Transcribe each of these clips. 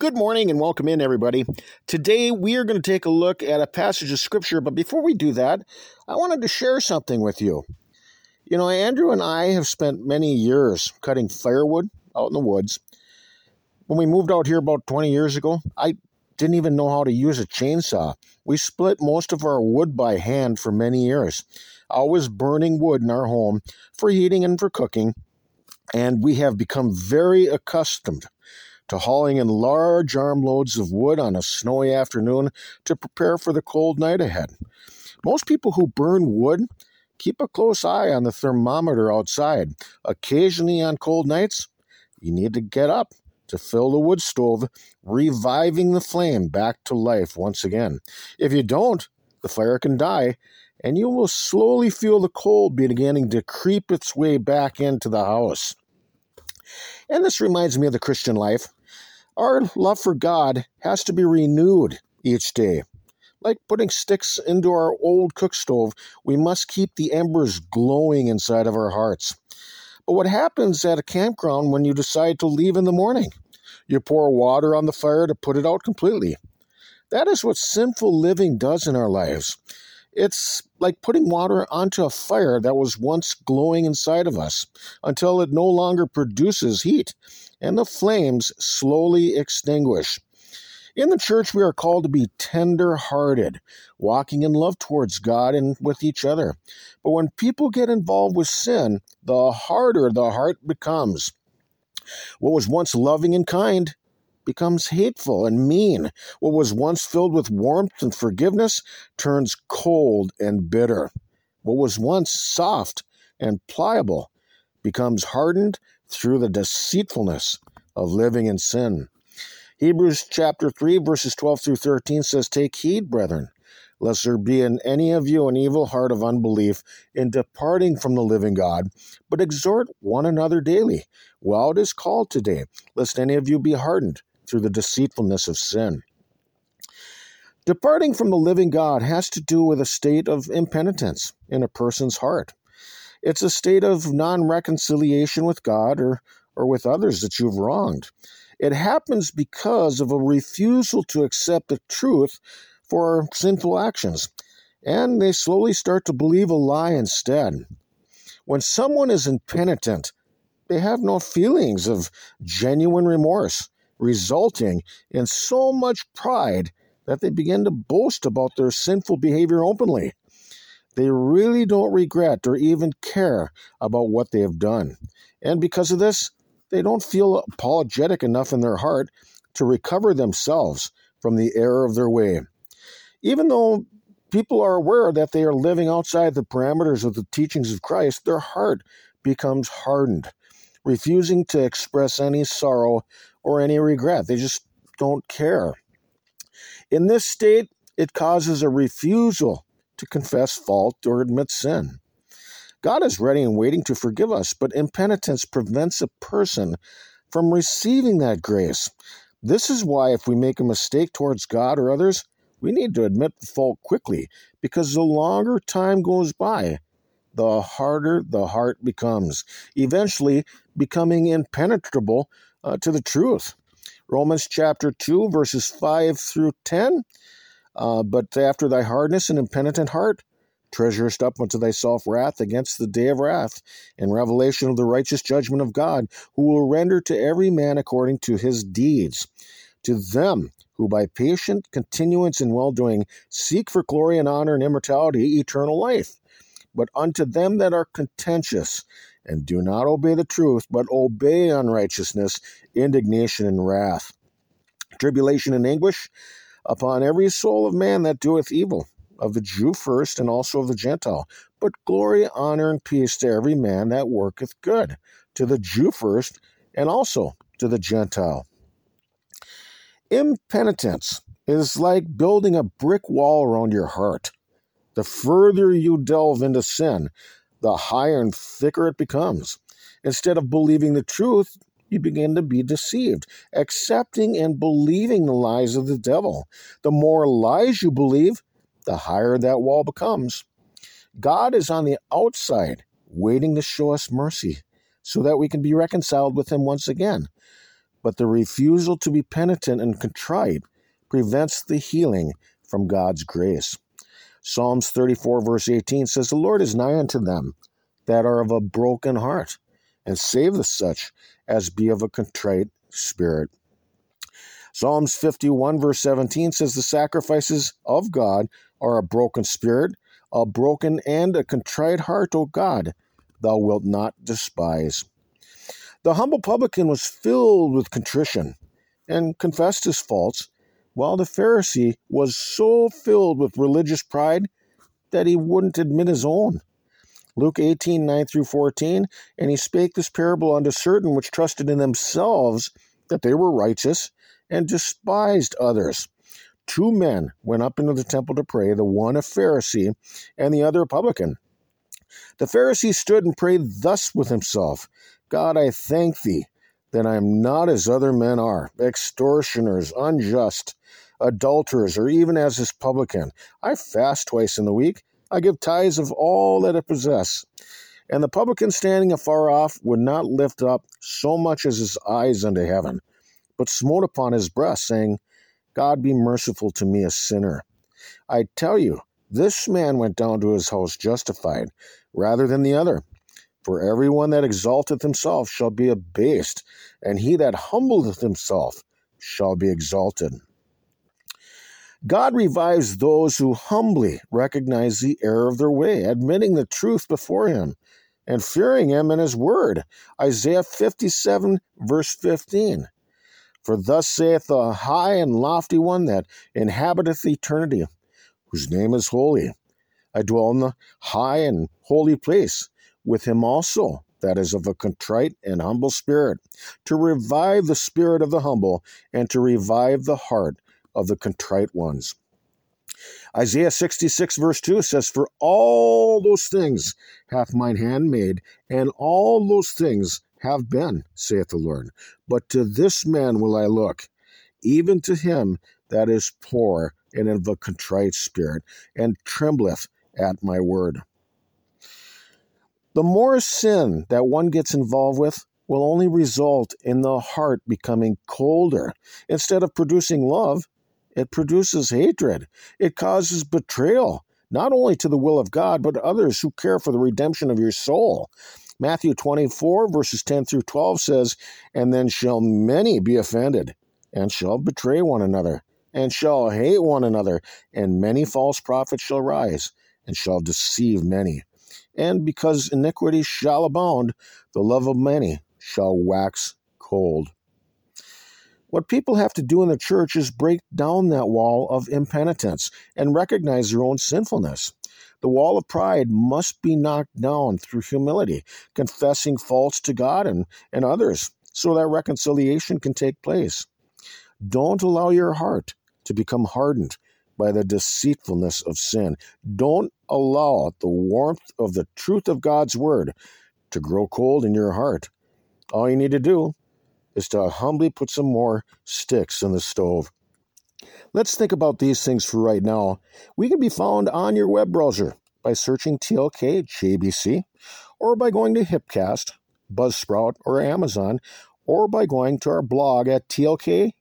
Good morning and welcome in, everybody. Today we are going to take a look at a passage of scripture, but before we do that, I wanted to share something with you. You know, Andrew and I have spent many years cutting firewood out in the woods. When we moved out here about 20 years ago, I didn't even know how to use a chainsaw. We split most of our wood by hand for many years, always burning wood in our home for heating and for cooking, and we have become very accustomed to hauling in large armloads of wood on a snowy afternoon to prepare for the cold night ahead. Most people who burn wood keep a close eye on the thermometer outside. Occasionally on cold nights, you need to get up to fill the wood stove, reviving the flame back to life once again. If you don't, the fire can die, and you will slowly feel the cold beginning to creep its way back into the house. And this reminds me of the Christian life. Our love for God has to be renewed each day. Like putting sticks into our old cook stove, we must keep the embers glowing inside of our hearts. But what happens at a campground when you decide to leave in the morning? You pour water on the fire to put it out completely. That is what sinful living does in our lives. It's like putting water onto a fire that was once glowing inside of us until it no longer produces heat and the flames slowly extinguish. In the church, we are called to be tender hearted, walking in love towards God and with each other. But when people get involved with sin, the harder the heart becomes. What was once loving and kind becomes hateful and mean. What was once filled with warmth and forgiveness turns cold and bitter. What was once soft and pliable becomes hardened through the deceitfulness of living in sin. Hebrews chapter 3, verses 12 through 13 says, Take heed, brethren, lest there be in any of you an evil heart of unbelief in departing from the living God, but exhort one another daily, while it is called today, lest any of you be hardened through the deceitfulness of sin. Departing from the living God has to do with a state of impenitence in a person's heart. It's a state of non reconciliation with God or, or with others that you've wronged. It happens because of a refusal to accept the truth for sinful actions, and they slowly start to believe a lie instead. When someone is impenitent, they have no feelings of genuine remorse resulting in so much pride that they begin to boast about their sinful behavior openly. They really don't regret or even care about what they have done. And because of this, they don't feel apologetic enough in their heart to recover themselves from the error of their way. Even though people are aware that they are living outside the parameters of the teachings of Christ, their heart becomes hardened, refusing to express any sorrow or any regret. They just don't care. In this state, it causes a refusal to confess fault or admit sin. God is ready and waiting to forgive us, but impenitence prevents a person from receiving that grace. This is why, if we make a mistake towards God or others, we need to admit the fault quickly, because the longer time goes by, the harder the heart becomes, eventually becoming impenetrable uh, to the truth. Romans chapter 2, verses 5 through 10. Uh, but after thy hardness and impenitent heart, treasurest up unto thyself wrath against the day of wrath, and revelation of the righteous judgment of God, who will render to every man according to his deeds. To them who by patient continuance in well doing seek for glory and honor and immortality, eternal life. But unto them that are contentious and do not obey the truth, but obey unrighteousness, indignation, and wrath. Tribulation and anguish upon every soul of man that doeth evil, of the Jew first, and also of the Gentile. But glory, honor, and peace to every man that worketh good, to the Jew first, and also to the Gentile. Impenitence is like building a brick wall around your heart. The further you delve into sin, the higher and thicker it becomes. Instead of believing the truth, you begin to be deceived, accepting and believing the lies of the devil. The more lies you believe, the higher that wall becomes. God is on the outside, waiting to show us mercy so that we can be reconciled with Him once again. but the refusal to be penitent and contrite prevents the healing from God's grace. Psalms 34, verse 18 says, The Lord is nigh unto them that are of a broken heart, and saveth such as be of a contrite spirit. Psalms 51, verse 17 says, The sacrifices of God are a broken spirit, a broken and a contrite heart, O God, thou wilt not despise. The humble publican was filled with contrition and confessed his faults, while the Pharisee was so filled with religious pride that he wouldn't admit his own. Luke 18, 9 through 14, and he spake this parable unto certain which trusted in themselves that they were righteous and despised others. Two men went up into the temple to pray, the one a Pharisee and the other a publican. The Pharisee stood and prayed thus with himself God, I thank thee that I am not as other men are, extortioners, unjust, adulterers, or even as this publican. I fast twice in the week. I give tithes of all that I possess. And the publican standing afar off would not lift up so much as his eyes unto heaven, but smote upon his breast, saying, God be merciful to me, a sinner. I tell you, this man went down to his house justified, rather than the other. For everyone that exalteth himself shall be abased, and he that humbleth himself shall be exalted. God revives those who humbly recognize the error of their way, admitting the truth before Him, and fearing Him and His word. Isaiah 57, verse 15. For thus saith the high and lofty one that inhabiteth eternity, whose name is holy. I dwell in the high and holy place with him also, that is of a contrite and humble spirit, to revive the spirit of the humble and to revive the heart of the contrite ones. Isaiah 66, verse 2 says, For all those things hath mine hand made, and all those things have been, saith the Lord. But to this man will I look, even to him that is poor and of a contrite spirit, and trembleth at my word. The more sin that one gets involved with will only result in the heart becoming colder. Instead of producing love, it produces hatred. It causes betrayal, not only to the will of God, but others who care for the redemption of your soul. Matthew 24, verses 10 through 12 says, And then shall many be offended, and shall betray one another, and shall hate one another, and many false prophets shall rise, and shall deceive many. And because iniquity shall abound, the love of many shall wax cold. What people have to do in the church is break down that wall of impenitence and recognize their own sinfulness. The wall of pride must be knocked down through humility, confessing faults to God and, and others, so that reconciliation can take place. Don't allow your heart to become hardened by the deceitfulness of sin. Don't allow the warmth of the truth of God's word to grow cold in your heart. All you need to do is to humbly put some more sticks in the stove. Let's think about these things for right now. We can be found on your web browser by searching TLK JBC, or by going to Hipcast, Buzzsprout, or Amazon, or by going to our blog at tlkjbc.com.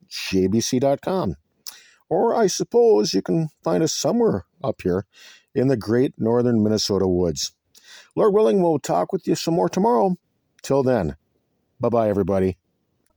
Or I suppose you can find us somewhere up here in the great northern Minnesota woods. Lord willing, we'll talk with you some more tomorrow. Till then, bye bye, everybody.